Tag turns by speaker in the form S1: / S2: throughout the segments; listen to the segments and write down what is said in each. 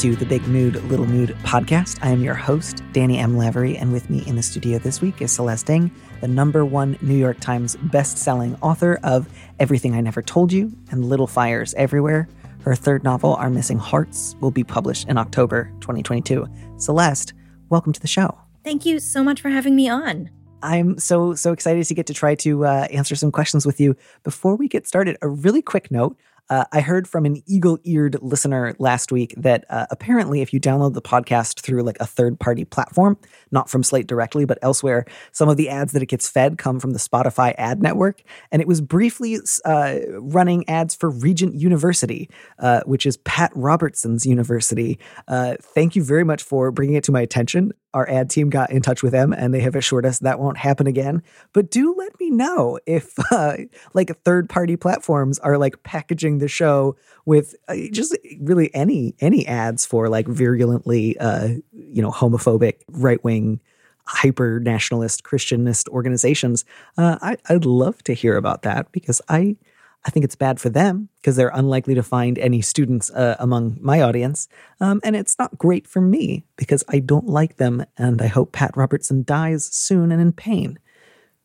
S1: To the Big Mood, Little Mood podcast. I am your host, Danny M. Lavery, and with me in the studio this week is Celeste Ng, the number one New York Times best-selling author of Everything I Never Told You and Little Fires Everywhere. Her third novel, Our Missing Hearts, will be published in October 2022. Celeste, welcome to the show.
S2: Thank you so much for having me on.
S1: I'm so so excited to get to try to uh, answer some questions with you. Before we get started, a really quick note. Uh, I heard from an eagle eared listener last week that uh, apparently, if you download the podcast through like a third party platform, not from Slate directly, but elsewhere, some of the ads that it gets fed come from the Spotify ad network. And it was briefly uh, running ads for Regent University, uh, which is Pat Robertson's university. Uh, thank you very much for bringing it to my attention our ad team got in touch with them and they have assured us that won't happen again. But do let me know if uh, like third party platforms are like packaging the show with uh, just really any any ads for like virulently uh, you know homophobic right wing hyper nationalist Christianist organizations. Uh, I, I'd love to hear about that because I I think it's bad for them because they're unlikely to find any students uh, among my audience. Um, and it's not great for me because I don't like them and I hope Pat Robertson dies soon and in pain.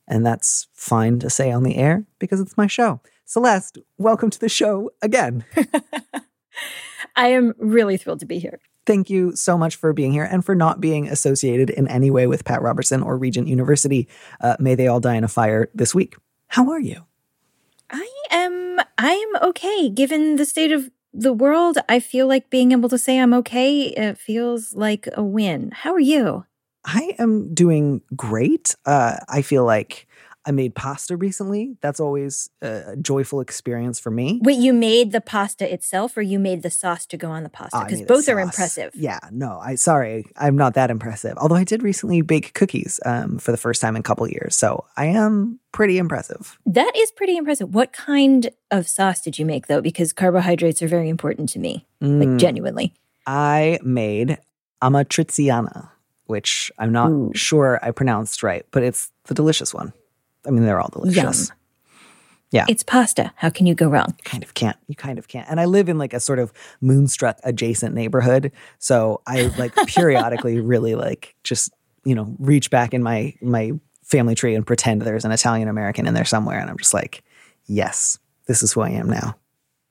S1: And that's fine to say on the air because it's my show. Celeste, welcome to the show again.
S2: I am really thrilled to be here.
S1: Thank you so much for being here and for not being associated in any way with Pat Robertson or Regent University. Uh, may they all die in a fire this week. How are you?
S2: I am I am okay given the state of the world. I feel like being able to say I'm okay it feels like a win. How are you?
S1: I am doing great. Uh, I feel like I made pasta recently. That's always a joyful experience for me.
S2: Wait, you made the pasta itself or you made the sauce to go on the pasta? Because both are impressive.
S1: Yeah, no, I sorry, I'm not that impressive. Although I did recently bake cookies um, for the first time in a couple years. So I am pretty impressive.
S2: That is pretty impressive. What kind of sauce did you make though? Because carbohydrates are very important to me, mm, like genuinely.
S1: I made amatriciana, which I'm not Ooh. sure I pronounced right, but it's the delicious one. I mean, they're all delicious.
S2: Yum.
S1: Yeah.
S2: It's pasta. How can you go wrong?
S1: Kind of can't. You kind of can't. And I live in like a sort of moonstruck adjacent neighborhood. So I like periodically really like just, you know, reach back in my my family tree and pretend there's an Italian American in there somewhere. And I'm just like, yes, this is who I am now.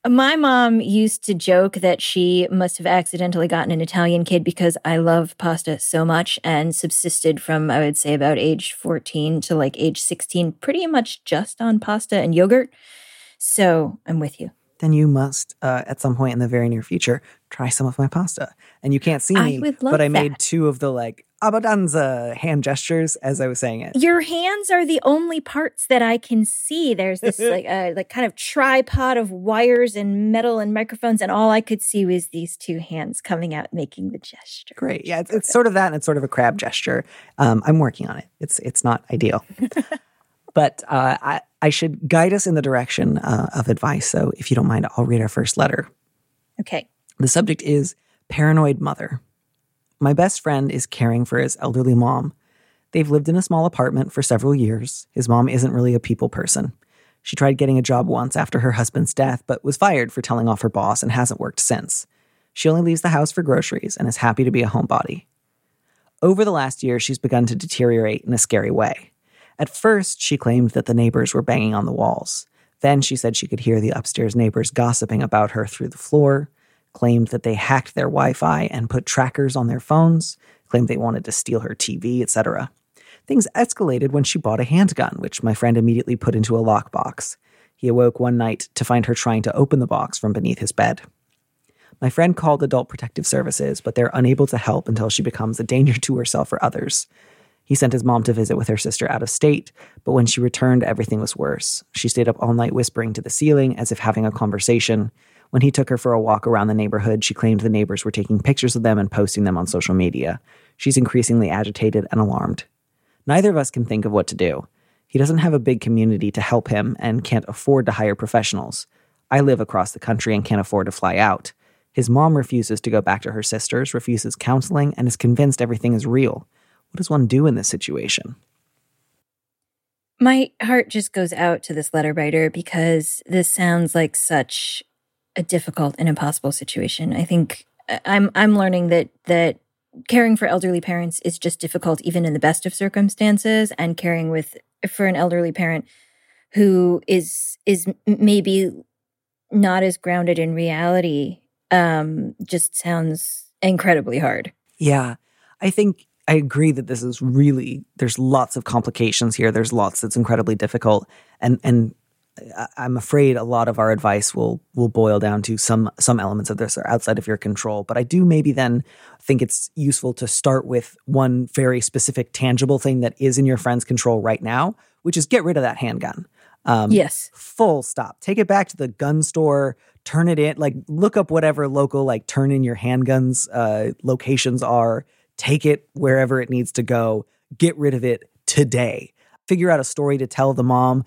S2: My mom used to joke that she must have accidentally gotten an Italian kid because I love pasta so much and subsisted from, I would say, about age 14 to like age 16, pretty much just on pasta and yogurt. So I'm with you.
S1: Then you must, uh, at some point in the very near future, try some of my pasta. And you can't see me,
S2: I
S1: but I made two of the like abbondanza hand gestures as I was saying it.
S2: Your hands are the only parts that I can see. There's this like uh, like kind of tripod of wires and metal and microphones, and all I could see was these two hands coming out making the gesture.
S1: Great, yeah, it's, it's sort of that, and it's sort of a crab gesture. Um, I'm working on it. It's it's not ideal. but uh, I, I should guide us in the direction uh, of advice. So, if you don't mind, I'll read our first letter.
S2: Okay.
S1: The subject is paranoid mother. My best friend is caring for his elderly mom. They've lived in a small apartment for several years. His mom isn't really a people person. She tried getting a job once after her husband's death, but was fired for telling off her boss and hasn't worked since. She only leaves the house for groceries and is happy to be a homebody. Over the last year, she's begun to deteriorate in a scary way. At first, she claimed that the neighbors were banging on the walls. Then she said she could hear the upstairs neighbors gossiping about her through the floor claimed that they hacked their Wi Fi and put trackers on their phones, claimed they wanted to steal her TV, etc. Things escalated when she bought a handgun, which my friend immediately put into a lockbox. He awoke one night to find her trying to open the box from beneath his bed. My friend called Adult Protective Services, but they're unable to help until she becomes a danger to herself or others. He sent his mom to visit with her sister out of state, but when she returned, everything was worse. She stayed up all night whispering to the ceiling as if having a conversation. When he took her for a walk around the neighborhood, she claimed the neighbors were taking pictures of them and posting them on social media. she's increasingly agitated and alarmed. Neither of us can think of what to do. He doesn't have a big community to help him and can't afford to hire professionals. I live across the country and can't afford to fly out. His mom refuses to go back to her sisters, refuses counseling, and is convinced everything is real. What does one do in this situation?
S2: My heart just goes out to this letter writer because this sounds like such a difficult and impossible situation. I think uh, I'm I'm learning that that caring for elderly parents is just difficult even in the best of circumstances and caring with for an elderly parent who is is maybe not as grounded in reality um just sounds incredibly hard.
S1: Yeah. I think I agree that this is really there's lots of complications here. There's lots that's incredibly difficult and and I'm afraid a lot of our advice will will boil down to some some elements of this are outside of your control. But I do maybe then think it's useful to start with one very specific, tangible thing that is in your friend's control right now, which is get rid of that handgun.
S2: Um, yes.
S1: Full stop. Take it back to the gun store. Turn it in. Like look up whatever local like turn in your handguns uh, locations are. Take it wherever it needs to go. Get rid of it today figure out a story to tell the mom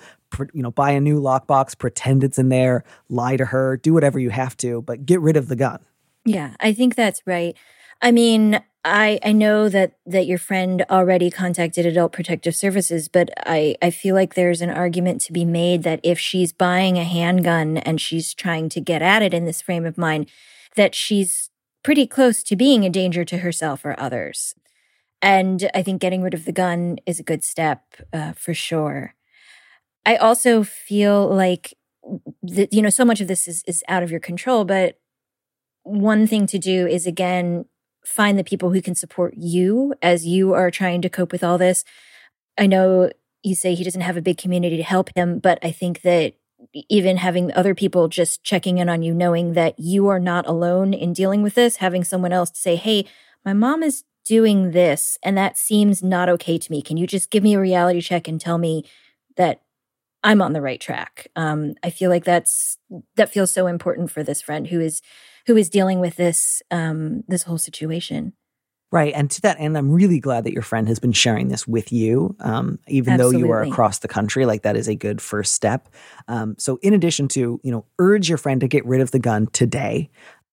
S1: you know, buy a new lockbox, pretend it's in there, lie to her, do whatever you have to, but get rid of the gun.
S2: Yeah, I think that's right. I mean, I I know that that your friend already contacted Adult Protective Services, but I I feel like there's an argument to be made that if she's buying a handgun and she's trying to get at it in this frame of mind, that she's pretty close to being a danger to herself or others. And I think getting rid of the gun is a good step uh, for sure. I also feel like that you know so much of this is is out of your control, but one thing to do is again find the people who can support you as you are trying to cope with all this. I know you say he doesn't have a big community to help him, but I think that even having other people just checking in on you, knowing that you are not alone in dealing with this, having someone else say, Hey, my mom is doing this, and that seems not okay to me. Can you just give me a reality check and tell me that I'm on the right track. Um, I feel like that's that feels so important for this friend who is who is dealing with this um, this whole situation.
S1: Right, and to that end, I'm really glad that your friend has been sharing this with you, um, even Absolutely. though you are across the country. Like that is a good first step. Um, so, in addition to you know, urge your friend to get rid of the gun today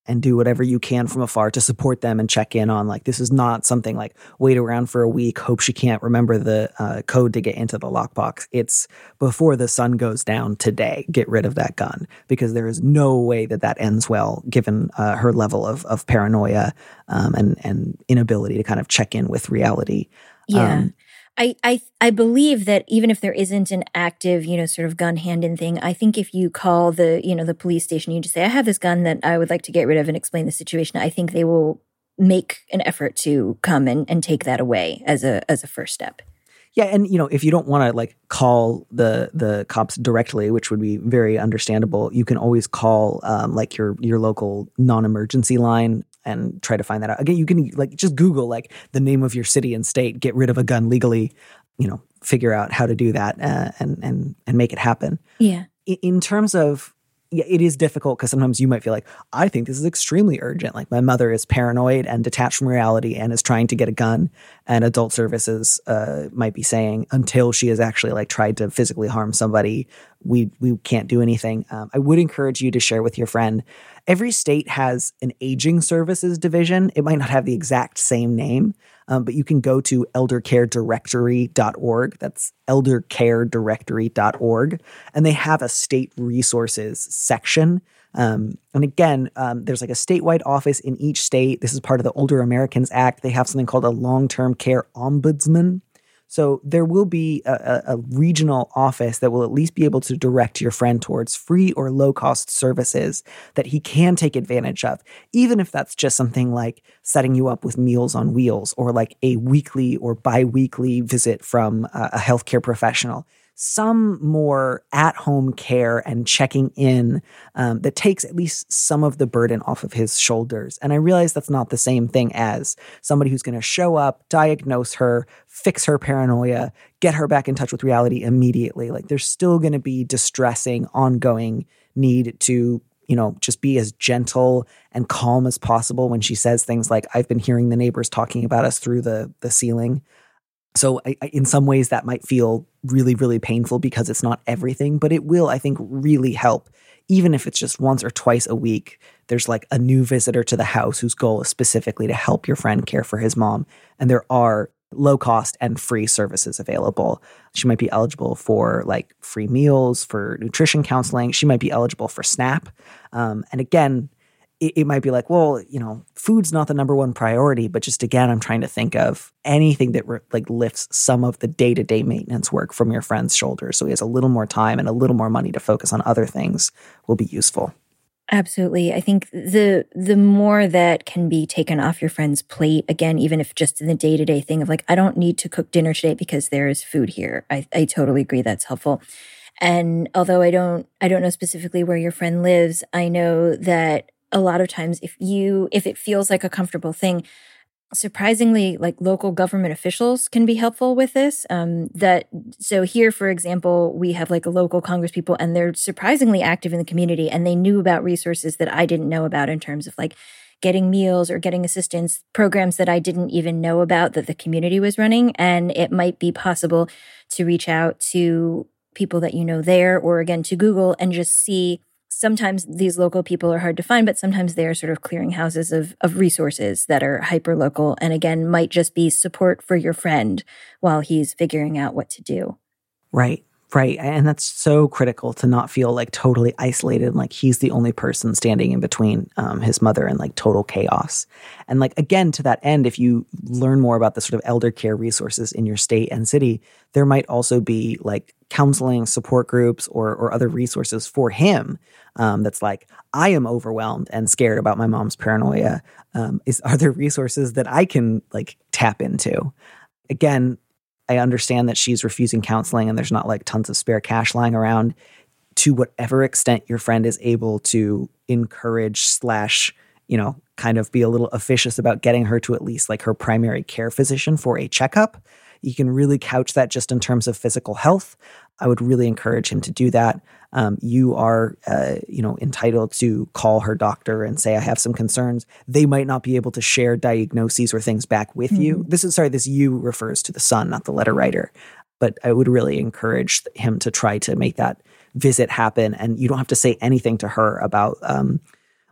S1: and do whatever you can from afar to support them and check in on like this is not something like wait around for a week hope she can't remember the uh, code to get into the lockbox. It's before the sun goes down today get rid of that gun because there is no way that that ends well given uh, her level of, of paranoia um, and, and inability to kind of check in with reality.
S2: Yeah. Um, I, I I believe that even if there isn't an active, you know, sort of gun hand in thing, I think if you call the, you know, the police station, you just say, I have this gun that I would like to get rid of and explain the situation, I think they will make an effort to come and, and take that away as a as a first step.
S1: Yeah, and you know, if you don't want to like call the the cops directly, which would be very understandable, you can always call um, like your your local non-emergency line and try to find that out. Again, you can like just Google like the name of your city and state, get rid of a gun legally, you know, figure out how to do that uh, and and and make it happen.
S2: Yeah.
S1: In, in terms of yeah, it is difficult because sometimes you might feel like, I think this is extremely urgent. Like my mother is paranoid and detached from reality and is trying to get a gun. And adult services uh, might be saying until she has actually like tried to physically harm somebody, we we can't do anything. Um, I would encourage you to share with your friend Every state has an aging services division. It might not have the exact same name, um, but you can go to eldercaredirectory.org. That's eldercaredirectory.org. And they have a state resources section. Um, and again, um, there's like a statewide office in each state. This is part of the Older Americans Act. They have something called a long term care ombudsman. So there will be a, a, regional office that will at least be able to direct your friend towards free or low cost services that he can take advantage of, even if that's just something like setting you up with Meals on Wheels or like a weekly or bi weekly visit from a, a healthcare professional some more at home care and checking in um, that takes at least some of the burden off of his shoulders. And I realize that's not the same thing as somebody who's going to show up, diagnose her, fix her paranoia, get her back in touch with reality immediately. Like there's still going to be distressing, ongoing need to you know, just be as gentle and calm as possible when she says things like, I've been hearing the neighbors talking about us through the, the ceiling. So, I, I, in some ways, that might feel really, really painful because it's not everything, but it will, I think, really help. Even if it's just once or twice a week, there's like a new visitor to the house whose goal is specifically to help your friend care for his mom. And there are low cost and free services available. She might be eligible for like free meals, for nutrition counseling. She might be eligible for SNAP. Um, and again, it, it, might be like, well, you know, food's not the number one priority, but just again, I'm trying to think of anything that re- like lifts some of the day to day maintenance work from your friend's shoulders. So he has a little more time and a little more money to focus on other things will be useful.
S2: Absolutely. I think the the more that can be taken off your friend's plate, again, even if just in the day-to-day thing of like, I don't need to cook dinner today because there is food here. I, I totally agree that's helpful. And although I don't I don't know specifically where your friend lives, I know that a lot of times if you if it feels like a comfortable thing, surprisingly like local government officials can be helpful with this um, that so here for example we have like a local congress people and they're surprisingly active in the community and they knew about resources that i didn't know about in terms of like getting meals or getting assistance programs that i didn't even know about that the community was running and it might be possible to reach out to people that you know there or again to google and just see sometimes these local people are hard to find, but sometimes they are sort of clearinghouses of, of resources that are hyper local and again might just be support for your friend while he's figuring out what to do.
S1: Right. Right. And that's so critical to not feel like totally isolated, like he's the only person standing in between um, his mother and like total chaos. And like, again, to that end, if you learn more about the sort of elder care resources in your state and city, there might also be like counseling support groups or, or other resources for him um, that's like, I am overwhelmed and scared about my mom's paranoia. Um, is are there resources that I can like tap into? Again, I understand that she's refusing counseling and there's not like tons of spare cash lying around. To whatever extent your friend is able to encourage slash, you know, kind of be a little officious about getting her to at least like her primary care physician for a checkup. You can really couch that just in terms of physical health. I would really encourage him to do that. Um, you are, uh, you know, entitled to call her doctor and say, "I have some concerns." They might not be able to share diagnoses or things back with mm-hmm. you. This is sorry. This "you" refers to the son, not the letter writer. But I would really encourage him to try to make that visit happen, and you don't have to say anything to her about. Um,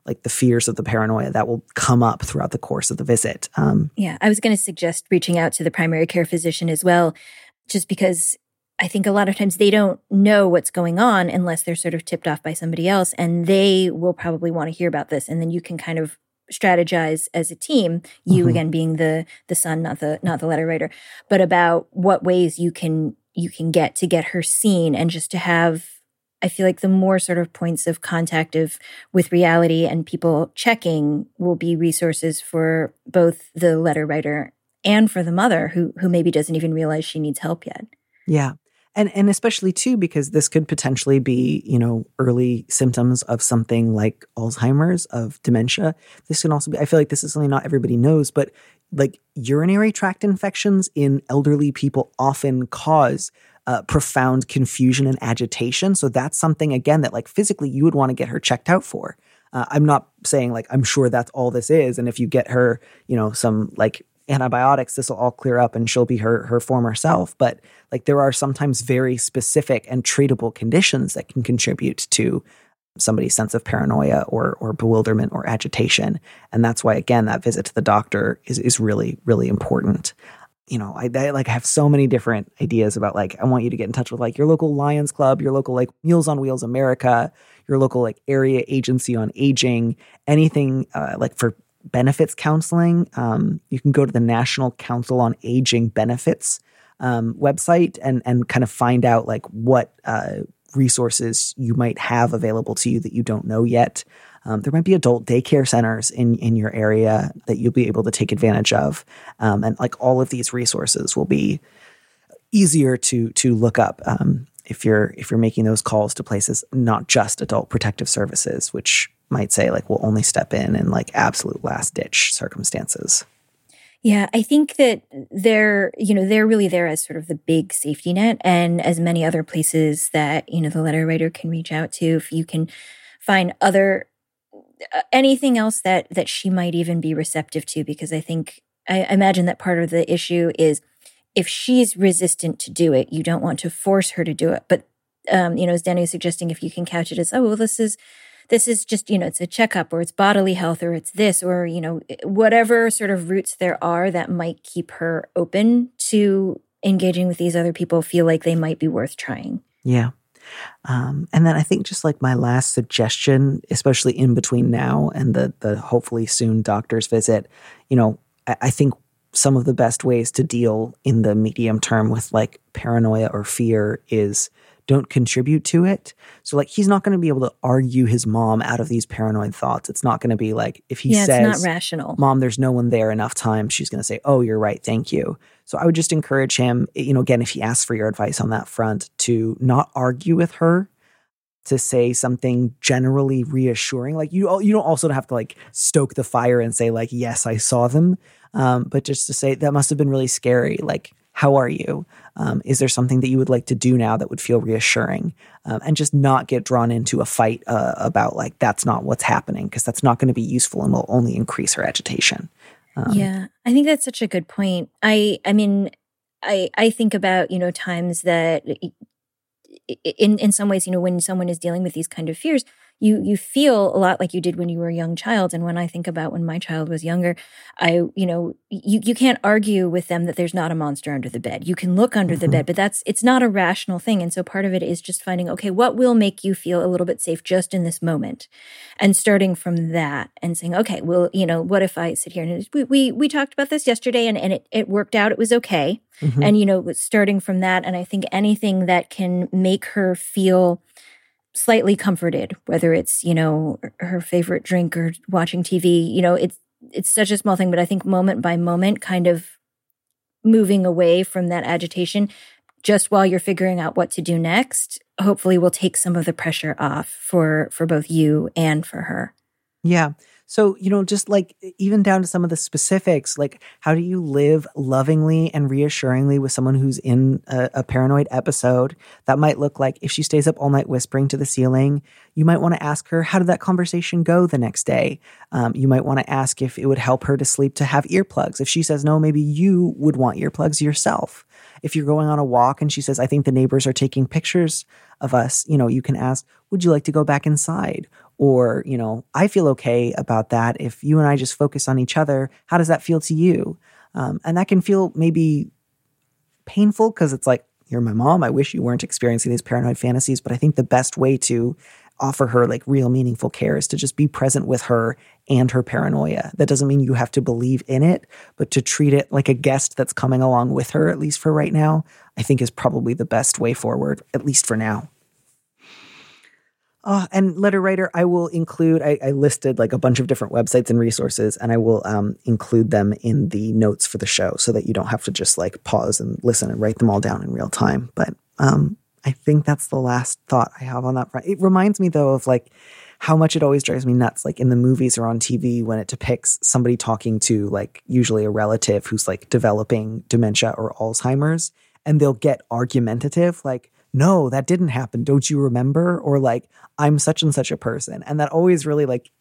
S1: like the fears of the paranoia that will come up throughout the course of the visit.
S2: Um, yeah, I was going to suggest reaching out to the primary care physician as well, just because I think a lot of times they don't know what's going on unless they're sort of tipped off by somebody else. And they will probably want to hear about this. And then you can kind of strategize as a team, you mm-hmm. again being the the son, not the not the letter writer, but about what ways you can you can get to get her seen and just to have I feel like the more sort of points of contact of with reality and people checking will be resources for both the letter writer and for the mother who who maybe doesn't even realize she needs help yet.
S1: Yeah and and especially too because this could potentially be you know early symptoms of something like alzheimer's of dementia. This can also be i feel like this is something not everybody knows but like urinary tract infections in elderly people often cause uh, profound confusion and agitation. So that's something again that like physically you would want to get her checked out for. Uh, i'm not saying like i'm sure that's all this is and if you get her you know some like antibiotics, this will all clear up and she'll be her her former self. But like there are sometimes very specific and treatable conditions that can contribute to somebody's sense of paranoia or or bewilderment or agitation. And that's why again that visit to the doctor is is really, really important. You know, I, I like have so many different ideas about like I want you to get in touch with like your local Lions Club, your local like Meals on Wheels America, your local like area agency on aging, anything uh, like for benefits counseling, um, you can go to the National Council on Aging Benefits um, website and and kind of find out like what uh, resources you might have available to you that you don't know yet. Um, there might be adult daycare centers in in your area that you'll be able to take advantage of, um, and like all of these resources will be easier to to look up um, if you're if you're making those calls to places not just adult protective services, which might say like we'll only step in in like absolute last ditch circumstances.
S2: Yeah, I think that they're, you know, they're really there as sort of the big safety net and as many other places that, you know, the letter writer can reach out to if you can find other uh, anything else that that she might even be receptive to because i think I imagine that part of the issue is if she's resistant to do it you don't want to force her to do it but um, you know as danny was suggesting if you can couch it as oh well this is this is just you know it's a checkup or it's bodily health or it's this or you know whatever sort of roots there are that might keep her open to engaging with these other people feel like they might be worth trying.
S1: Yeah. Um, and then I think just like my last suggestion, especially in between now and the the hopefully soon doctor's visit, you know, I, I think some of the best ways to deal in the medium term with like paranoia or fear is don't contribute to it. So like he's not going to be able to argue his mom out of these paranoid thoughts. It's not going to be like if he
S2: yeah,
S1: says
S2: it's not rational.
S1: Mom, there's no one there enough time, she's going to say, "Oh, you're right. Thank you." So I would just encourage him, you know, again if he asks for your advice on that front to not argue with her, to say something generally reassuring. Like you you don't also have to like stoke the fire and say like, "Yes, I saw them." Um, but just to say that must have been really scary. Like how are you? Um, is there something that you would like to do now that would feel reassuring? Um, and just not get drawn into a fight uh, about like that's not what's happening because that's not going to be useful and will only increase her agitation.
S2: Um, yeah, I think that's such a good point. I I mean, I I think about you know times that in in some ways you know when someone is dealing with these kind of fears you you feel a lot like you did when you were a young child and when i think about when my child was younger i you know you you can't argue with them that there's not a monster under the bed you can look under mm-hmm. the bed but that's it's not a rational thing and so part of it is just finding okay what will make you feel a little bit safe just in this moment and starting from that and saying okay well you know what if i sit here and we we, we talked about this yesterday and, and it, it worked out it was okay mm-hmm. and you know starting from that and i think anything that can make her feel slightly comforted, whether it's, you know, her favorite drink or watching TV, you know, it's it's such a small thing, but I think moment by moment kind of moving away from that agitation just while you're figuring out what to do next, hopefully will take some of the pressure off for for both you and for her.
S1: Yeah. So, you know, just like even down to some of the specifics, like how do you live lovingly and reassuringly with someone who's in a, a, paranoid episode? That might look like if she stays up all night whispering to the ceiling, you might want to ask her, how did that conversation go the next day? Um, you might want to ask if it would help her to sleep to have earplugs. If she says no, maybe you would want earplugs yourself. If you're going on a walk and she says, I think the neighbors are taking pictures of us, you know, you can ask, would you like to go back inside? Or, you know, I feel okay about that. If you and I just focus on each other, how does that feel to you? Um, and that can feel maybe painful because it's like, you're my mom. I wish you weren't experiencing these paranoid fantasies. But I think the best way to offer her like real meaningful care is to just be present with her and her paranoia. That doesn't mean you have to believe in it, but to treat it like a guest that's coming along with her, at least for right now, I think is probably the best way forward, at least for now. Uh, and letter writer, I will include. I, I, listed like a bunch of different websites and resources, and I will um, include them in the notes for the show, so that you don't have to just like pause and listen and write them all down in real time. But um, I think that's the last thought I have on that front. It reminds me though of like how much it always drives me nuts, like in the movies or on TV when it depicts somebody talking to like usually a relative who's like developing dementia or Alzheimer's, and they'll get argumentative, like no, that didn't happen. Don't you remember? Or like, I'm such and such a person. And that always really like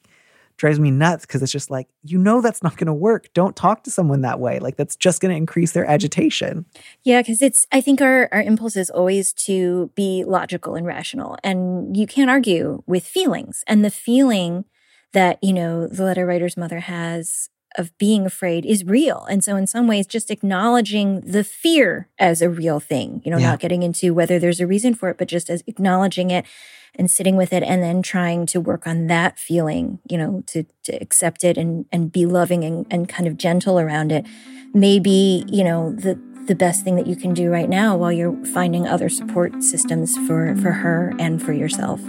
S1: drives me nuts because it's just like, you know, that's not going to work. Don't talk to someone that way. Like, that's just going to increase their agitation.
S2: Yeah. Cause it's, I think our, our impulse is always to be logical and rational. And you can't argue with feelings. And the feeling that, you know, the letter writer's mother has of being afraid is real. And so, in some ways, just acknowledging the fear as a real thing, you know, yeah. not getting into whether there's a reason for it, but just as acknowledging it and sitting with it and then trying to work on that feeling, you know, to, to accept it and, and be loving and, and kind of gentle around it. Maybe, you know, the, the best thing that you can do right now while you're finding other support systems for, for her and for yourself.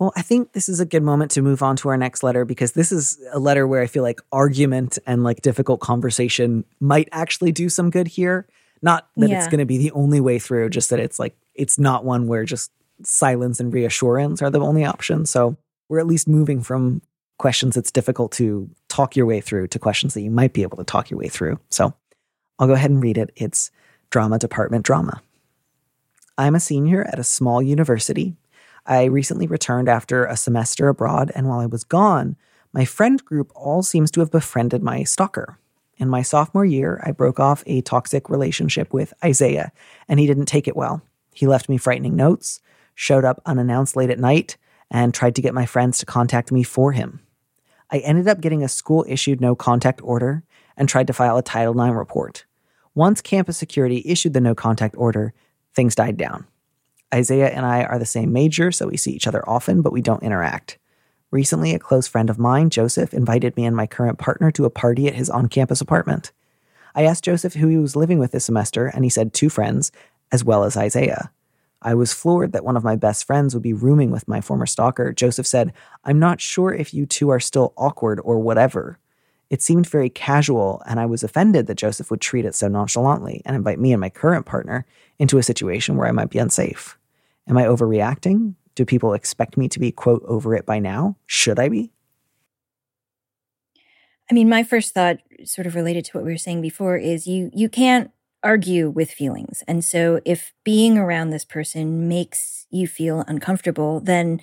S1: Well, I think this is a good moment to move on to our next letter because this is a letter where I feel like argument and like difficult conversation might actually do some good here. Not that yeah. it's going to be the only way through, just that it's like, it's not one where just silence and reassurance are the only option. So we're at least moving from questions it's difficult to talk your way through to questions that you might be able to talk your way through. So I'll go ahead and read it. It's Drama Department Drama. I'm a senior at a small university. I recently returned after a semester abroad, and while I was gone, my friend group all seems to have befriended my stalker. In my sophomore year, I broke off a toxic relationship with Isaiah, and he didn't take it well. He left me frightening notes, showed up unannounced late at night, and tried to get my friends to contact me for him. I ended up getting a school issued no contact order and tried to file a Title IX report. Once campus security issued the no contact order, things died down. Isaiah and I are the same major, so we see each other often, but we don't interact. Recently, a close friend of mine, Joseph, invited me and my current partner to a party at his on campus apartment. I asked Joseph who he was living with this semester, and he said two friends, as well as Isaiah. I was floored that one of my best friends would be rooming with my former stalker. Joseph said, I'm not sure if you two are still awkward or whatever. It seemed very casual, and I was offended that Joseph would treat it so nonchalantly and invite me and my current partner into a situation where I might be unsafe. Am I overreacting? Do people expect me to be, quote, over it by now? Should I be?
S2: I mean, my first thought, sort of related to what we were saying before, is you you can't argue with feelings. And so if being around this person makes you feel uncomfortable, then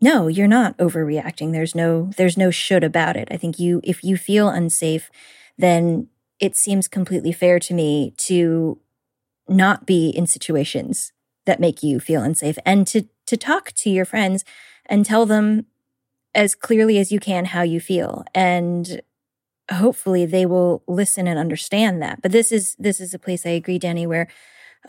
S2: no, you're not overreacting. There's no there's no should about it. I think you if you feel unsafe, then it seems completely fair to me to not be in situations that make you feel unsafe. And to to talk to your friends and tell them as clearly as you can how you feel. And hopefully they will listen and understand that. But this is this is a place i agree danny where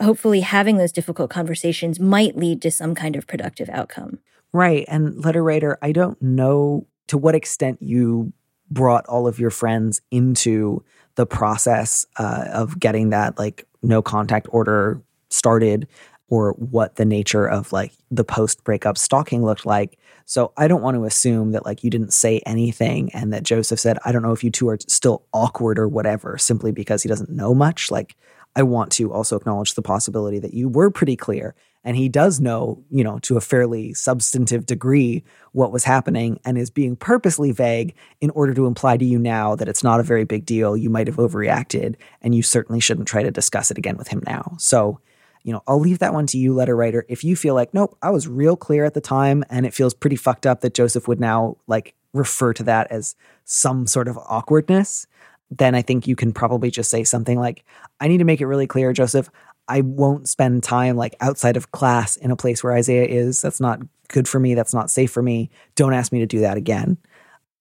S2: hopefully having those difficult conversations might lead to some kind of productive outcome.
S1: Right. And letter writer i don't know to what extent you brought all of your friends into the process uh, of getting that like no contact order started or what the nature of like the post breakup stalking looked like. So I don't want to assume that like you didn't say anything and that Joseph said, I don't know if you two are still awkward or whatever, simply because he doesn't know much. Like I want to also acknowledge the possibility that you were pretty clear and he does know, you know, to a fairly substantive degree what was happening and is being purposely vague in order to imply to you now that it's not a very big deal. You might have overreacted and you certainly shouldn't try to discuss it again with him now. So you know, I'll leave that one to you, letter writer. If you feel like, nope, I was real clear at the time and it feels pretty fucked up that Joseph would now like refer to that as some sort of awkwardness, then I think you can probably just say something like, I need to make it really clear, Joseph, I won't spend time like outside of class in a place where Isaiah is. That's not good for me. That's not safe for me. Don't ask me to do that again.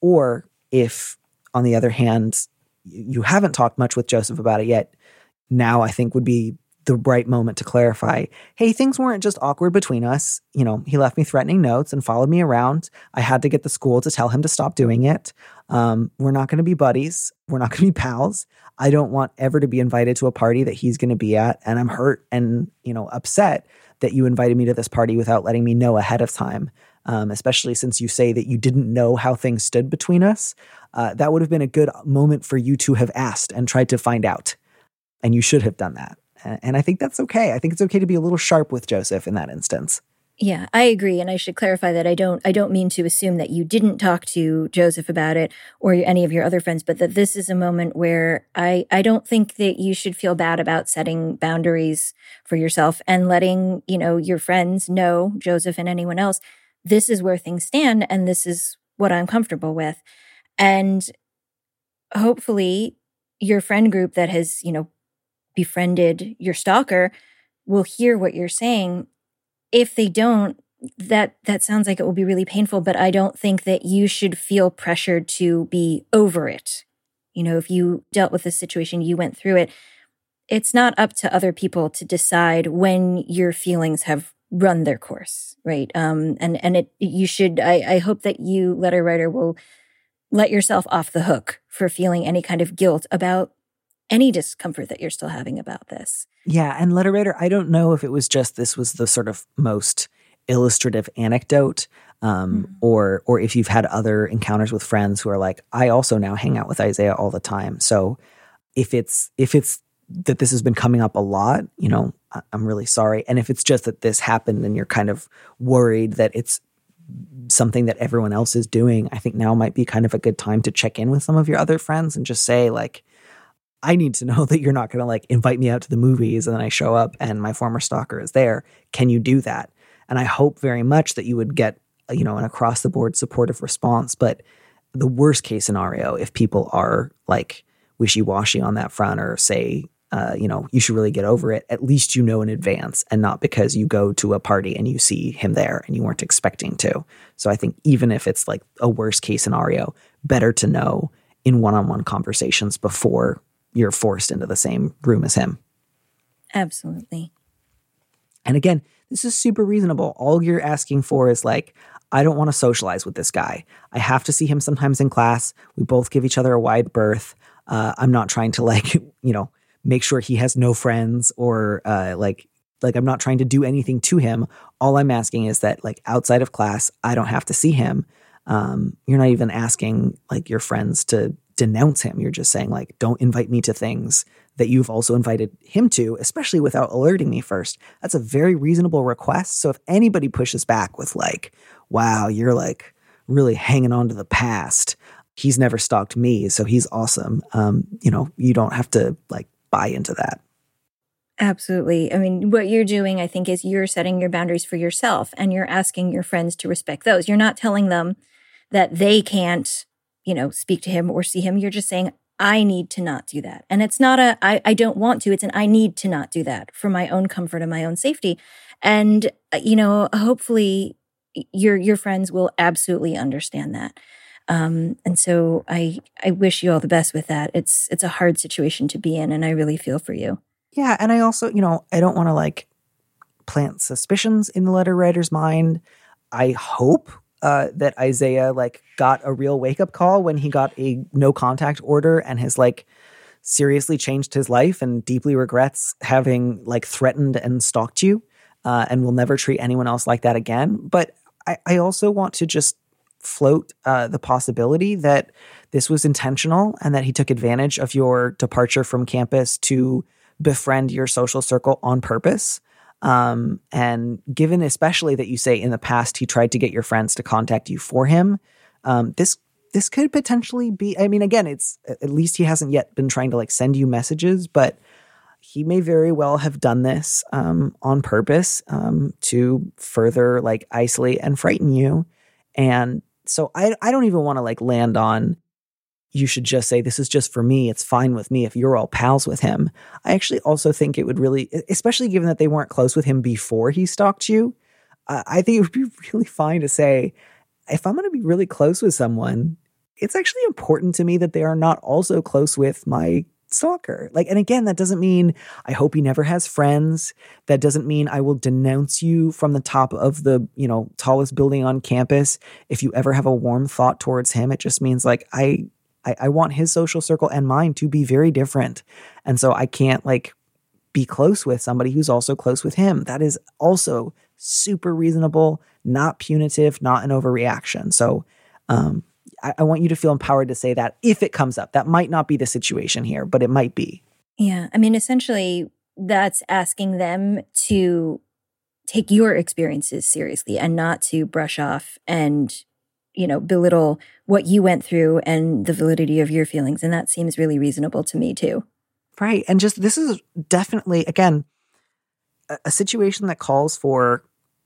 S1: Or if, on the other hand, you haven't talked much with Joseph about it yet, now I think would be the right moment to clarify hey, things weren't just awkward between us. You know, he left me threatening notes and followed me around. I had to get the school to tell him to stop doing it. Um, we're not going to be buddies. We're not going to be pals. I don't want ever to be invited to a party that he's going to be at. And I'm hurt and, you know, upset that you invited me to this party without letting me know ahead of time. Um, especially since you say that you didn't know how things stood between us. Uh, that would have been a good moment for you to have asked and tried to find out. And you should have done that. And I think that's okay. I think it's okay to be a little sharp with Joseph in that instance.
S2: Yeah, I agree, and I should clarify that I don't. I don't mean to assume that you didn't talk to Joseph about it or any of your other friends, but that this is a moment where I I don't think that you should feel bad about setting boundaries for yourself and letting you know your friends know Joseph and anyone else. This is where things stand, and this is what I'm comfortable with, and hopefully your friend group that has you know befriended your stalker will hear what you're saying. If they don't, that that sounds like it will be really painful, but I don't think that you should feel pressured to be over it. You know, if you dealt with the situation, you went through it, it's not up to other people to decide when your feelings have run their course, right? Um, and and it you should. I, I hope that you, letter writer, will let yourself off the hook for feeling any kind of guilt about any discomfort that you're still having about this.
S1: Yeah. And letter writer, I don't know if it was just this was the sort of most illustrative anecdote. Um, mm-hmm. or or if you've had other encounters with friends who are like, I also now hang out with Isaiah all the time. So if it's if it's that this has been coming up a lot, you know, I'm really sorry. And if it's just that this happened and you're kind of worried that it's something that everyone else is doing, I think now might be kind of a good time to check in with some of your other friends and just say, like, I need to know that you're not going to like invite me out to the movies and then I show up and my former stalker is there. Can you do that? And I hope very much that you would get, you know, an across the board supportive response. But the worst case scenario, if people are like wishy washy on that front or say, uh, you know, you should really get over it, at least you know in advance and not because you go to a party and you see him there and you weren't expecting to. So I think even if it's like a worst case scenario, better to know in one on one conversations before you're forced into the same room as him.
S2: Absolutely.
S1: And again, this is super reasonable. All you're asking for is like, I don't want to socialize with this guy. I have to see him sometimes in class. We both give each other a wide berth. Uh, I'm not trying to like, you know, make sure he has no friends or uh, like, like I'm not trying to do anything to him. All I'm asking is that like outside of class, I don't have to see him. Um, you're not even asking like your friends to denounce him. You're just saying like, don't invite me to things that you've also invited him to, especially without alerting me first. That's a very reasonable request. So if anybody pushes back with like, wow, you're like really hanging on to the past. He's never stalked me, so he's awesome. Um, you know, you don't have to like buy into that.
S2: Absolutely. I mean, what you're doing, I think, is you're setting your boundaries for yourself and you're asking your friends to respect those. You're not telling them that they can't, you know, speak to him or see him. You're just saying, I need to not do that. And it's not a I, I don't want to, it's an I need to not do that for my own comfort and my own safety. And, uh, you know, hopefully your your friends will absolutely understand that. Um, and so I I wish you all the best with that. It's it's a hard situation to be in, and I really feel for you.
S1: Yeah, and I also, you know, I don't want to like plant suspicions in the letter writer's mind. I hope uh, that Isaiah like got a real wake up call when he got a no contact order and has like seriously changed his life and deeply regrets having like threatened and stalked you uh, and will never treat anyone else like that again. But I, I also want to just float uh, the possibility that this was intentional and that he took advantage of your departure from campus to befriend your social circle on purpose. Um, and given especially that you say in the past he tried to get your friends to contact you for him, um, this this could potentially be. I mean, again, it's at least he hasn't yet been trying to like send you messages, but he may very well have done this um, on purpose um, to further like isolate and frighten you. And so I I don't even want to like land on you should just say, This is just for me. It's fine with me if you're all pals with him. I actually also think it would really, especially given that they weren't close with him before he stalked you, uh, I think it would be really fine to say, If I'm going to be really close with someone, it's actually important to me that they are not also close with my stalker. Like, and again, that doesn't mean I hope he never has friends. That doesn't mean I will denounce you from the top of the, you know, tallest building on campus if you ever have a warm thought towards him. It just means like I I, I want his social circle and mine to be very different. And so I can't like be close with somebody who's also close with him. That is also super reasonable, not punitive, not an overreaction. So um, I, I want you to feel empowered to say that if it comes up. That might not be the situation here, but it might be.
S2: Yeah. I mean, essentially, that's asking them to take your experiences seriously and not to brush off and you know, belittle what you went through and the validity of your feelings. And that seems really reasonable to me too.
S1: Right. And just this is definitely, again, a, a situation that calls for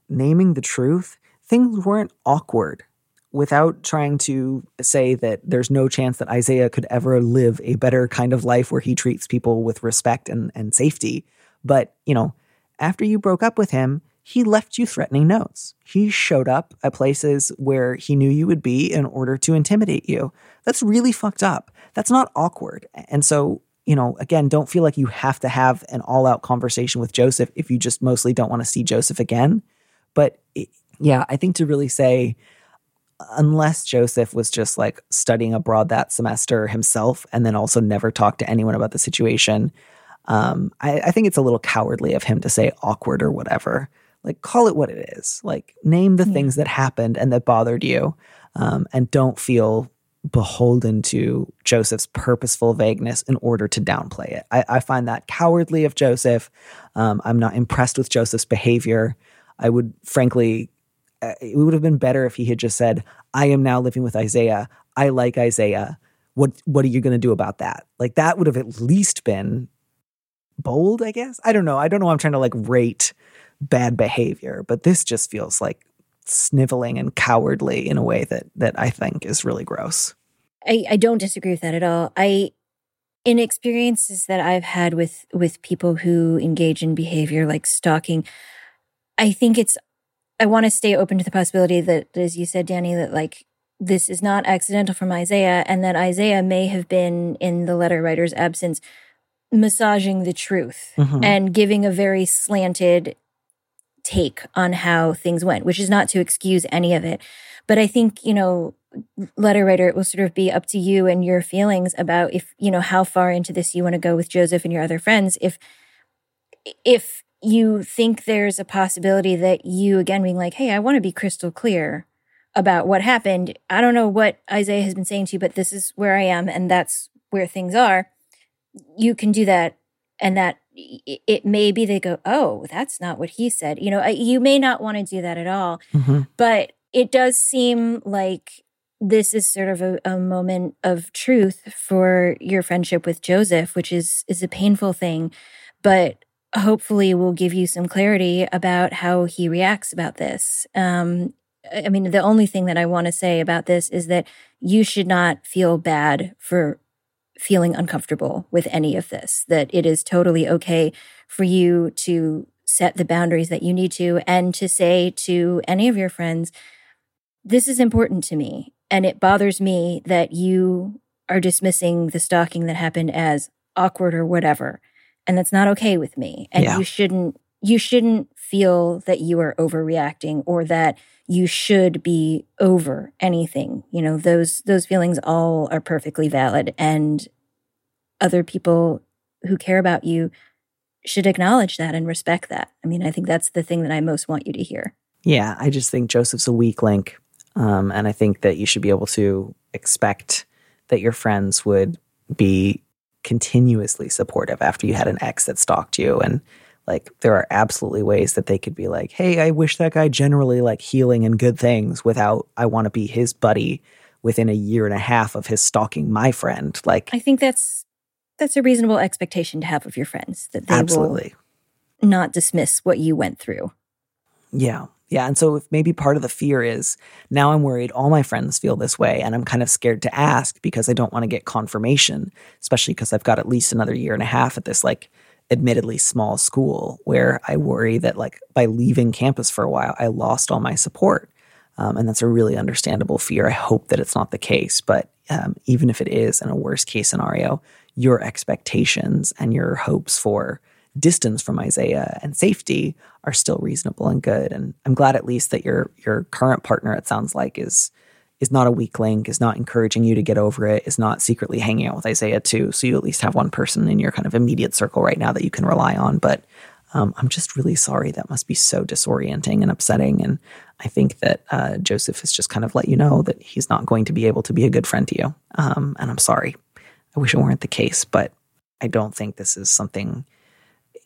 S1: naming the truth. Things weren't awkward without trying to say that there's no chance that Isaiah could ever live a better kind of life where he treats people with respect and, and safety. But, you know, after you broke up with him, he left you threatening notes. He showed up at places where he knew you would be in order to intimidate you. That's really fucked up. That's not awkward. And so, you know, again, don't feel like you have to have an all out conversation with Joseph if you just mostly don't want to see Joseph again. But it, yeah, I think to really say, unless Joseph was just like studying abroad that semester himself and then also never talked to anyone about the situation, um, I, I think it's a little cowardly of him to say awkward or whatever like call it what it is like name the yeah. things that happened and that bothered you um, and don't feel beholden to joseph's purposeful vagueness in order to downplay it i, I find that cowardly of joseph um, i'm not impressed with joseph's behavior i would frankly uh, it would have been better if he had just said, "I am now living with Isaiah. I like Isaiah. What what are you going to do about that?" Like that would have at least been bold, I guess. I don't know. I don't know. I'm trying to like rate bad behavior, but this just feels like sniveling and cowardly in a way that that I think is really gross.
S2: I, I don't disagree with that at all. I in experiences that I've had with with people who engage in behavior like stalking, I think it's I want to stay open to the possibility that, as you said, Danny, that like this is not accidental from Isaiah, and that Isaiah may have been in the letter writer's absence massaging the truth mm-hmm. and giving a very slanted take on how things went, which is not to excuse any of it. But I think, you know, letter writer, it will sort of be up to you and your feelings about if, you know, how far into this you want to go with Joseph and your other friends. If, if you think there's a possibility that you, again, being like, hey, I want to be crystal clear about what happened. I don't know what Isaiah has been saying to you, but this is where I am and that's where things are. You can do that. And that it may be they go, oh, that's not what he said. You know, you may not want to do that at all. Mm-hmm. But it does seem like this is sort of a, a, moment of truth for your friendship with Joseph, which is is a painful thing, but hopefully will give you some clarity about how he reacts about this. Um, I mean, the only thing that I want to say about this is that you should not feel bad for feeling uncomfortable with any of this, that it is totally okay for you to set the boundaries that you need to and to say to any of your friends, this is important to me. And it bothers me that you are dismissing the stalking that happened as awkward or whatever. And that's not okay with me. And yeah. you shouldn't you shouldn't feel that you are overreacting or that you should be over anything. You know, those those feelings all are perfectly valid and other people who care about you should acknowledge that and respect that. I mean, I think that's the thing that I most want you to hear.
S1: Yeah, I just think Joseph's a weak link um, and I think that you should be able to expect that your friends would be continuously supportive after you had an ex that stalked you. And like, there are absolutely ways that they could be like, hey, I wish that guy generally like healing and good things without, I want to be his buddy within a year and a half of his stalking my friend. Like,
S2: I think that's, that's a reasonable expectation to have of your friends that they
S1: absolutely.
S2: will not dismiss what you went through.
S1: Yeah. Yeah. And so if maybe part of the fear is now I'm worried all my friends feel this way and I'm kind of scared to ask because I don't want to get confirmation, especially because I've got at least another year and a half at this like admittedly small school where I worry that like by leaving campus for a while, I lost all my support. Um, and that's a really understandable fear. I hope that it's not the case. But um, even if it is in a worst case scenario, your expectations and your hopes for distance from Isaiah and safety are still reasonable and good. And I'm glad at least that your your current partner, it sounds like, is is not a weak link, is not encouraging you to get over it, is not secretly hanging out with Isaiah too. So you at least have one person in your kind of immediate circle right now that you can rely on. But um, I'm just really sorry. That must be so disorienting and upsetting. And I think that uh, Joseph has just kind of let you know that he's not going to be able to be a good friend to you. Um, and I'm sorry. I wish it weren't the case, but I don't think this is something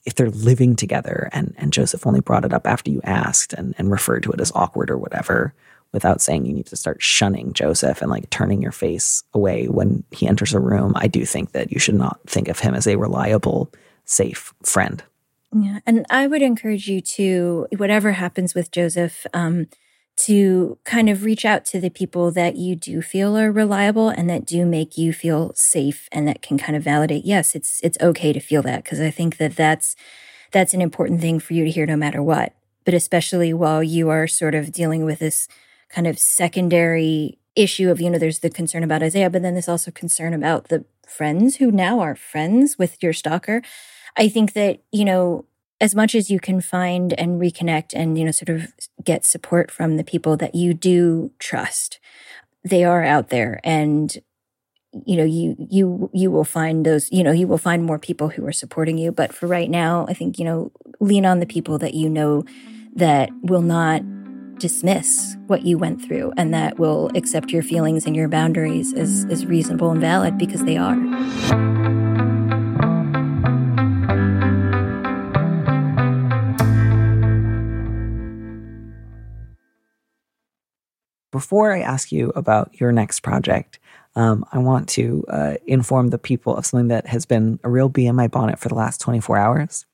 S1: if they're living together and, and Joseph only brought it up after you asked and, and referred to it as awkward or whatever, without saying you need to start shunning Joseph and like turning your face away when he enters a room, I do think that you should not think of him as a reliable, safe friend.
S2: Yeah. And I would encourage you to, whatever happens with Joseph, um, to kind of reach out to the people that you do feel are reliable and that do make you feel safe and that can kind of validate yes it's it's okay to feel that because i think that that's that's an important thing for you to hear no matter what but especially while you are sort of dealing with this kind of secondary issue of you know there's the concern about isaiah but then there's also concern about the friends who now are friends with your stalker. I think that you know as much as you can find and reconnect and you know sort of get support from the people that you do trust they are out there. And you know you you you will find those you know you will find more people who are supporting you. But for right now i think you know lean on the people that you know that will not dismiss what you went through and that will accept your feelings and your boundaries as as reasonable and valid because they are
S1: before I ask you about your next project, um, I want to uh, inform the people of something that has been a real bee in my bonnet for the last 24 hours.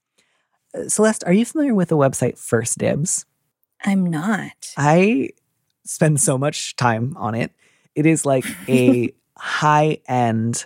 S1: Uh, Celeste, are you familiar with the website First Dibs?
S2: I'm not.
S1: I spend so much time on it. It is like a high end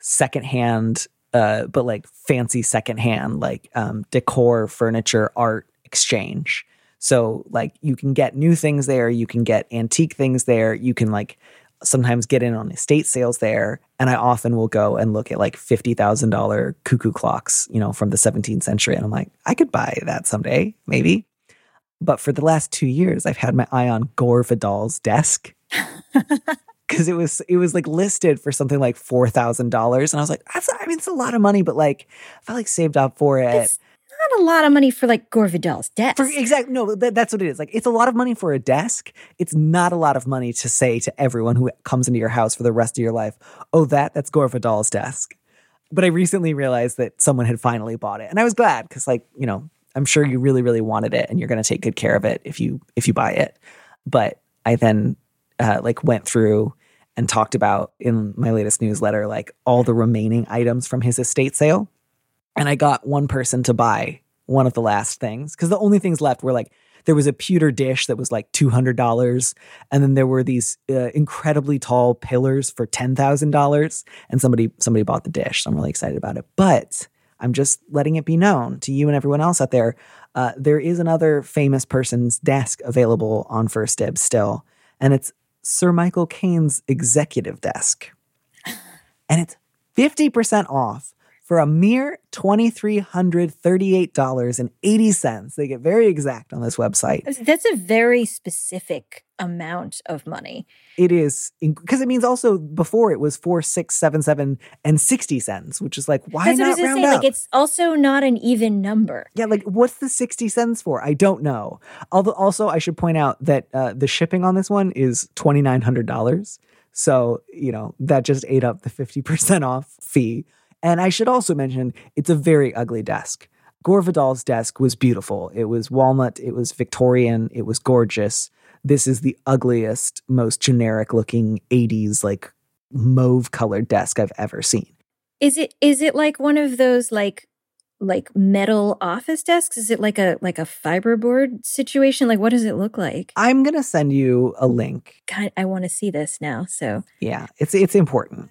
S1: secondhand, uh, but like fancy secondhand, like um, decor, furniture, art exchange. So like you can get new things there, you can get antique things there, you can like sometimes get in on estate sales there. And I often will go and look at like fifty thousand dollar cuckoo clocks, you know, from the 17th century. And I'm like, I could buy that someday, maybe. But for the last two years, I've had my eye on Gore Vidal's desk. Cause it was it was like listed for something like four thousand dollars. And I was like, that's I mean it's a lot of money, but like if I like saved up for it.
S2: It's not a lot of money for like Gore Vidal's desk.
S1: For exactly no, that, that's what it is. Like it's a lot of money for a desk. It's not a lot of money to say to everyone who comes into your house for the rest of your life, "Oh, that that's Gore Vidal's desk." But I recently realized that someone had finally bought it, and I was glad because, like, you know, I'm sure you really, really wanted it, and you're going to take good care of it if you if you buy it. But I then uh, like went through and talked about in my latest newsletter like all the remaining items from his estate sale and I got one person to buy one of the last things because the only things left were like there was a pewter dish that was like two hundred dollars, and then there were these uh, incredibly tall pillars for ten thousand dollars, and somebody somebody bought the dish. So I'm really excited about it. But I'm just letting it be known to you and everyone else out there. Uh, there is another famous person's desk available on First Dibs still, and it's Sir Michael Caine's executive desk, and it's fifty percent off for a mere $2,338.80. They get very exact on this website.
S2: That's a very specific amount of money.
S1: It is because it means also before it was four, six, seven, seven, and sixty cents, which is like why not
S2: what I was
S1: round
S2: say.
S1: up?
S2: Like it's also not an even number.
S1: yeah, like what's the sixty cents for? I don't know. Although also I should point out that uh, the shipping on this one is twenty nine hundred dollars. So you know that just ate up the fifty percent off fee. And I should also mention it's a very ugly desk. Gore Vidal's desk was beautiful. It was walnut, it was Victorian, it was gorgeous. This is the ugliest, most generic looking 80s, like mauve colored desk I've ever seen.
S2: Is it is it like one of those like like metal office desks? Is it like a like a fiberboard situation? Like what does it look like?
S1: I'm gonna send you a link.
S2: God, I want to see this now. So
S1: Yeah, it's it's important.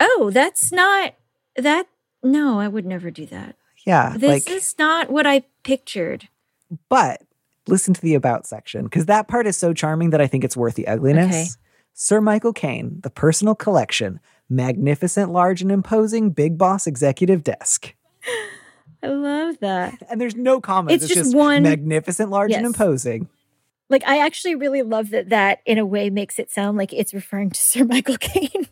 S2: Oh, that's not that no, I would never do that.
S1: Yeah,
S2: This
S1: like
S2: is not what I pictured.
S1: but listen to the about section because that part is so charming that I think it's worth the ugliness.
S2: Okay.
S1: Sir Michael Caine, the personal collection, magnificent, large, and imposing big boss executive desk.
S2: I love that.
S1: And there's no comments.
S2: It's just one-
S1: magnificent, large, and imposing.
S2: Like I actually really love that that in a way makes it sound like it's referring to Sir Michael Caine.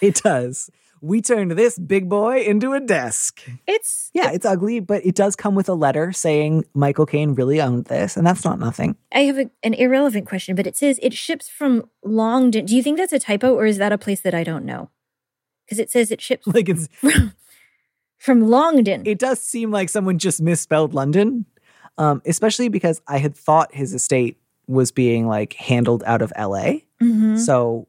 S1: It does. We turned this big boy into a desk.
S2: it's
S1: Yeah, it's ugly, but it does come with a letter saying Michael Caine really owned this, and that's not nothing.
S2: I have a, an irrelevant question, but it says it ships from Longden. Do you think that's a typo or is that a place that I don't know? Because it says it ships
S1: Like it's
S2: from, from Longden.
S1: it does seem like someone just misspelled London, um, especially because I had thought his estate was being like handled out of L.A.
S2: Mhm.
S1: So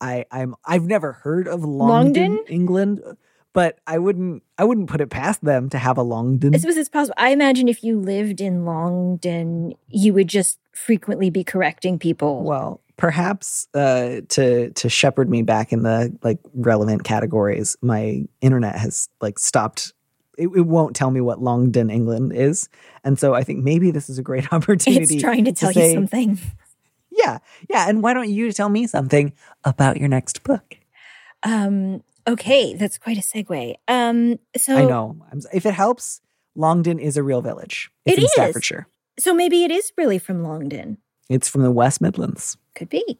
S1: I I'm I've never heard of Longdon,
S2: Longdon?
S1: England, but I wouldn't I wouldn't put it past them to have a Longdon.
S2: I suppose it's possible. I imagine if you lived in Longden, you would just frequently be correcting people.
S1: Well, perhaps uh, to to shepherd me back in the like relevant categories, my internet has like stopped. It, it won't tell me what Longdon, England is, and so I think maybe this is a great opportunity.
S2: it's trying to tell
S1: say,
S2: you something.
S1: Yeah, yeah. And why don't you tell me something about your next book?
S2: Um, okay, that's quite a segue. Um, so
S1: I know. I'm, if it helps, Longdon is a real village. It's
S2: It
S1: in
S2: is.
S1: Staffordshire.
S2: so maybe it is really from Longden.
S1: It's from the West Midlands.
S2: Could be.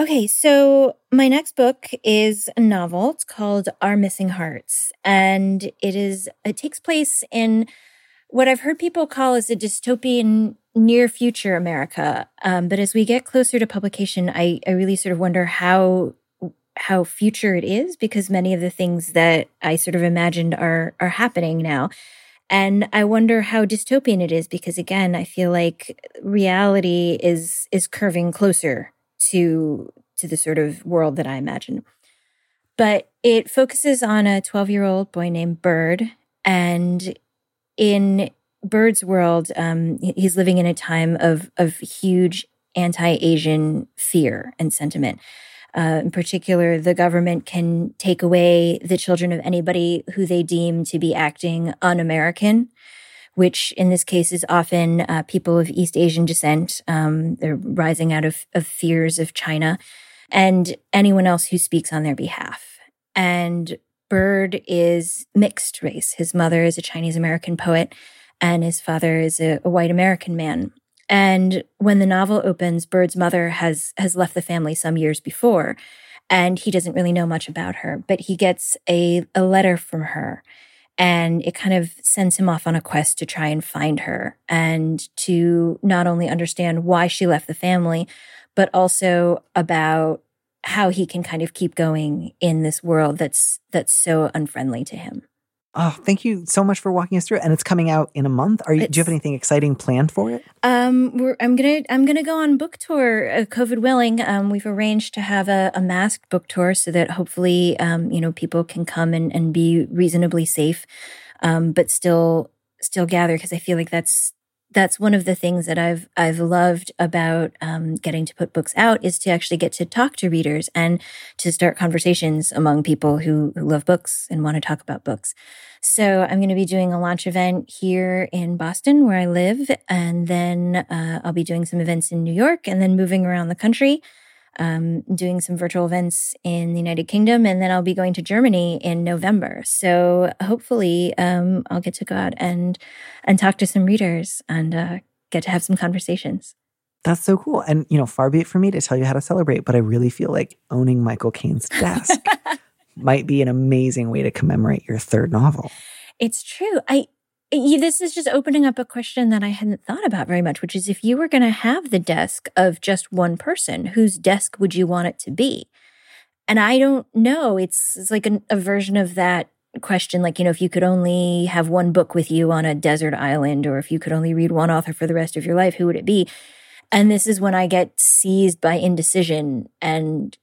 S2: Okay, so my next book is a novel. It's called Our Missing Hearts, and it is it takes place in what I've heard people call as a dystopian near future America. Um, but as we get closer to publication, I, I really sort of wonder how how future it is because many of the things that I sort of imagined are are happening now. And I wonder how dystopian it is because again, I feel like reality is is curving closer to to the sort of world that I imagine. But it focuses on a 12-year-old boy named Bird and in Bird's world, um, he's living in a time of of huge anti-Asian fear and sentiment. Uh, in particular, the government can take away the children of anybody who they deem to be acting un American, which in this case is often uh, people of East Asian descent. Um, they're rising out of, of fears of China and anyone else who speaks on their behalf. And Bird is mixed race. His mother is a Chinese American poet, and his father is a, a white American man. And when the novel opens, Bird's mother has has left the family some years before, and he doesn't really know much about her. But he gets a, a letter from her, and it kind of sends him off on a quest to try and find her and to not only understand why she left the family, but also about how he can kind of keep going in this world that's that's so unfriendly to him.
S1: Oh, thank you so much for walking us through it. And it's coming out in a month. Are you? do you have anything exciting planned for it?
S2: Um, I'm gonna I'm gonna go on book tour, uh, COVID willing. Um, we've arranged to have a, a masked book tour so that hopefully, um, you know, people can come and, and be reasonably safe, um, but still still gather because I feel like that's that's one of the things that I've I've loved about um, getting to put books out is to actually get to talk to readers and to start conversations among people who, who love books and want to talk about books. So I'm going to be doing a launch event here in Boston where I live, and then uh, I'll be doing some events in New York, and then moving around the country um, doing some virtual events in the United Kingdom, and then I'll be going to Germany in November. So hopefully, um, I'll get to go out and and talk to some readers and uh, get to have some conversations.
S1: That's so cool. And you know, far be it from me to tell you how to celebrate, but I really feel like owning Michael Caine's desk might be an amazing way to commemorate your third novel.
S2: It's true. I this is just opening up a question that I hadn't thought about very much, which is if you were going to have the desk of just one person, whose desk would you want it to be? And I don't know. It's, it's like a version of that question like, you know, if you could only have one book with you on a desert island, or if you could only read one author for the rest of your life, who would it be? And this is when I get seized by indecision and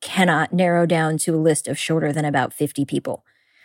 S2: cannot narrow down to a list of shorter than about 50 people.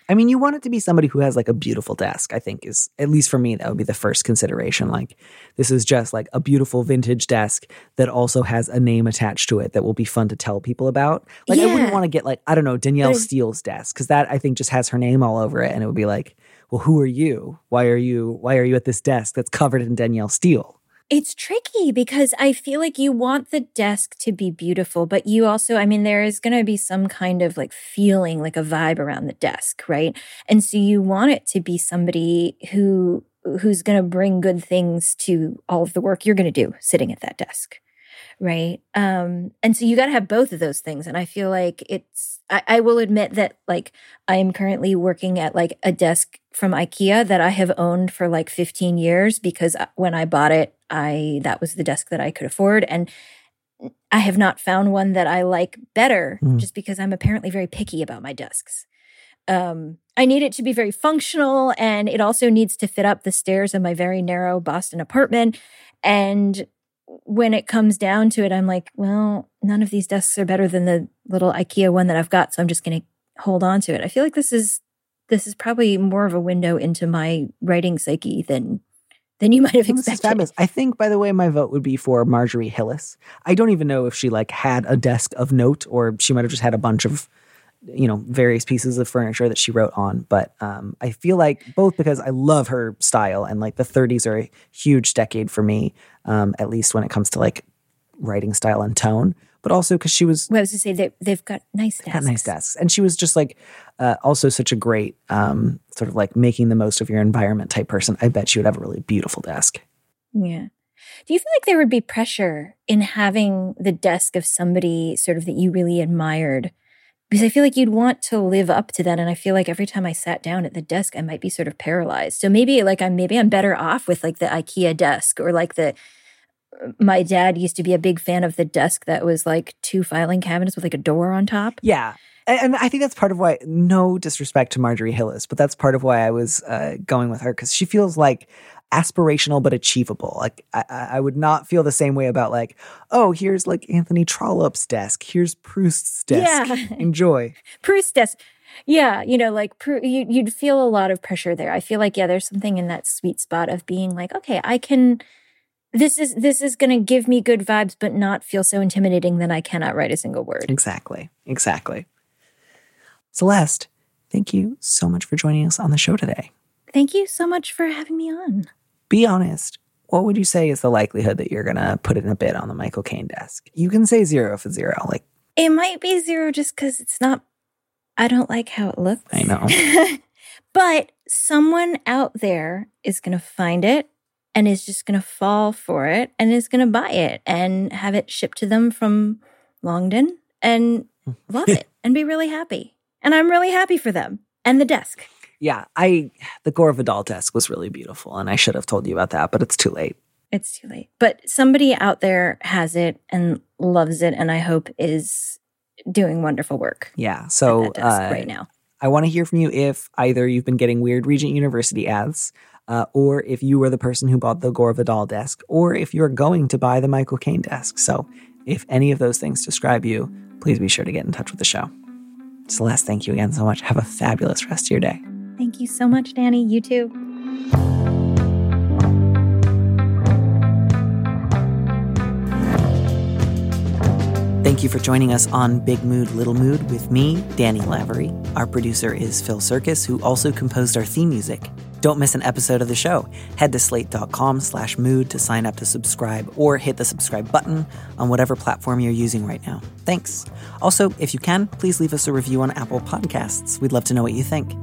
S1: I mean, you want it to be somebody who has like a beautiful desk, I think is at least for me, that would be the first consideration. Like, this is just like a beautiful vintage desk that also has a name attached to it that will be fun to tell people about. Like, yeah. I wouldn't want to get like, I don't know, Danielle but Steel's desk, because that I think just has her name all over it. And it would be like, well, who are you? Why are you, why are you at this desk that's covered in Danielle Steel?
S2: It's tricky because I feel like you want the desk to be beautiful, but you also, I mean, there is going to be some kind of like feeling, like a vibe around the desk, right? And so you want it to be somebody who who's going to bring good things to all of the work you're going to do sitting at that desk right um and so you got to have both of those things and i feel like it's I, I, will admit that like i am currently working at like a desk from ikea that i have owned for like 15 years because uh, when i bought it i that was the desk that i could afford and i have not found one that i like better mm. just because i'm apparently very picky about my desks um I need it to be very functional and it also needs to fit up the stairs of my very narrow Boston apartment. And when it comes down to it, I'm like, well, none of these desks are better than the little IKEA one that I've got, so I'm just going to hold on to it. I feel like this is this is probably more of a window into my writing psyche than than you might have expected. This.
S1: I think, by the way, my vote would be for Marjorie Hillis. I don't even know if she like had a desk of note or she might have just had a bunch of you know various pieces of furniture that she wrote on. But um, i feel like both because i love her style and like the 30s are a huge decade for me um, at least when it comes to like writing style and tone but also because she was
S2: well, i was to say they, they've got nice desks
S1: got nice desks. And she was just like uh, also such a great um, sort of like making the most of your environment type person. I bet she would have a really beautiful desk.
S2: Yeah. Do you feel like there would be pressure in having the desk of somebody sort of that you really admired because I feel like you'd want to live up to that. And I feel like every time I sat down at the desk, I might be sort of paralyzed. So maybe like I'm maybe I'm better off with like the IKEA desk or like the my dad used to be a big fan of the desk that was like two filing cabinets with like a door on top.
S1: Yeah. And, I think that's part of why, no disrespect to Marjorie Hillis, but that's part of why I was uh, going with her because she feels like aspirational but achievable. Like I, I would not feel the same way about like, oh, here's like Anthony Trollope's desk. Here's Proust's desk.
S2: Yeah.
S1: Enjoy.
S2: Proust desk. Yeah, you know, like you, you'd feel a lot of pressure there. I feel like yeah, there's something in that sweet spot of being like, okay, I can. This is this is going to give me good vibes, but not feel so intimidating that I cannot write a single word.
S1: Exactly. Exactly. Celeste, thank you so much for joining us on the show today.
S2: Thank you so much for having me on.
S1: Be honest. What would you say is the likelihood that you're going to put in a bid on the Michael Caine desk? You can say zero for zero. Like,
S2: It might be zero just because it's not. I don't like how it looks.
S1: I know.
S2: but someone out there is going to find it and is just going to fall for it and is going to buy it and have it shipped to them from Longdon and love it and be really happy. And I'm really happy for them and the desk.
S1: Yeah, I, the Gore Vidal desk was really beautiful and I should have told you about that, but it's too late.
S2: It's too late. But somebody out there has it and loves it and I hope is doing wonderful work
S1: Yeah. So, uh,
S2: right now.
S1: I want to hear from you if either you've been getting weird Regent University ads, uh, or if you were the person who bought the Gore Vidal desk, or if you're going to buy the Michael Caine desk. So, if any of those things describe you, please be sure to get in touch with the show. Celeste, thank you again so much. Have a fabulous rest of your day.
S2: Thank you so much, Danny. You too.
S1: Thank you for joining us on Big Mood, Little Mood with me, Danny Lavery. Our producer is Phil Surkis, who also composed our theme music. Don't miss an episode of the show. Head to slate.com slash mood to sign up to subscribe or hit the subscribe button on whatever platform you're using right now. Thanks. Also, if you can, please leave us a review on Apple Podcasts. We'd love to know what you think.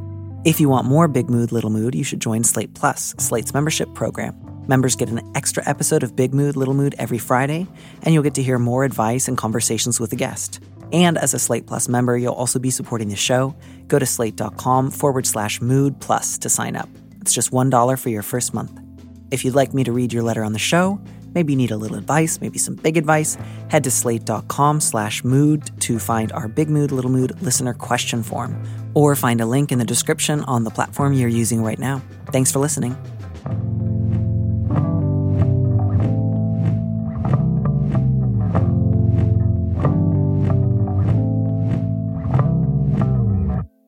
S1: If you want more Big Mood, Little Mood, you should join Slate Plus, Slate's membership program. Members get an extra episode of Big Mood, Little Mood every Friday, and you'll get to hear more advice and conversations with a guest. And as a Slate Plus member, you'll also be supporting the show. Go to slate.com forward slash mood plus to sign up. It's just $1 for your first month. If you'd like me to read your letter on the show, maybe you need a little advice, maybe some big advice, head to slate.com slash mood to find our Big Mood, Little Mood listener question form, or find a link in the description on the platform you're using right now. Thanks for listening.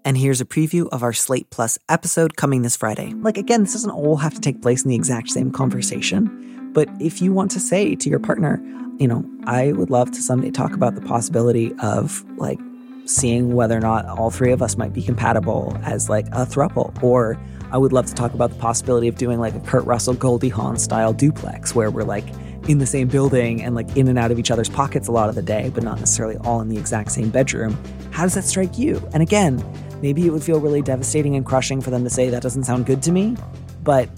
S1: And here's a preview of our Slate Plus episode coming this Friday. Like, again, this doesn't all have to take place in the exact same conversation, but if you want to say to your partner, you know, I would love to someday talk about the possibility of like seeing whether or not all three of us might be compatible as like a throuple, or I would love to talk about the possibility of doing like a Kurt Russell Goldie Hawn style duplex where we're like in the same building and like in and out of each other's pockets a lot of the day, but not necessarily all in the exact same bedroom. How does that strike you? And again, maybe it would feel really devastating and crushing for them to say that doesn't sound good to me, but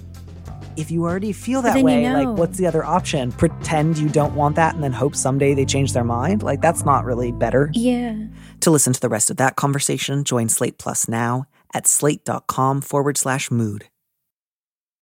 S1: if you already feel that
S2: then you
S1: way,
S2: know.
S1: like what's the other option? Pretend you don't want that and then hope someday they change their mind? Like that's not really better.
S2: Yeah.
S1: To listen to the rest of that conversation, join Slate Plus now at slate.com forward slash mood.